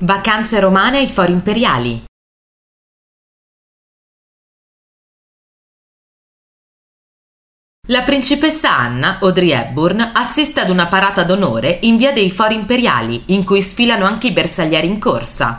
Vacanze romane ai Fori Imperiali. La principessa Anna, Audrey Hepburn, assiste ad una parata d'onore in via dei Fori Imperiali, in cui sfilano anche i bersaglieri in corsa.